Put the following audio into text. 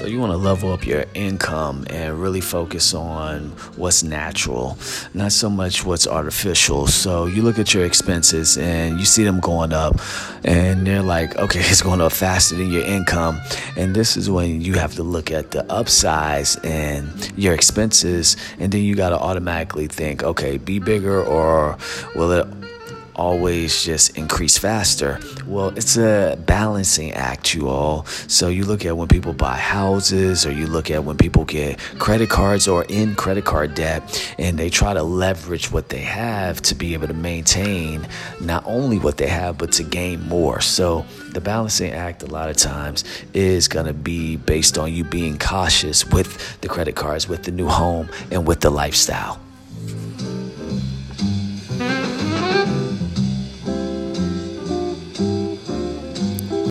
So you want to level up your income and really focus on what's natural, not so much what's artificial. So you look at your expenses and you see them going up, and they're like, okay, it's going up faster than your income. And this is when you have to look at the upsize and your expenses, and then you got to automatically think, okay, be bigger or will it always just increase faster. Well, it's a balancing act, you all. So you look at when people buy houses, or you look at when people get credit cards or in credit card debt, and they try to leverage what they have to be able to maintain not only what they have, but to gain more. So the balancing act, a lot of times, is going to be based on you being cautious with the credit cards, with the new home, and with the lifestyle.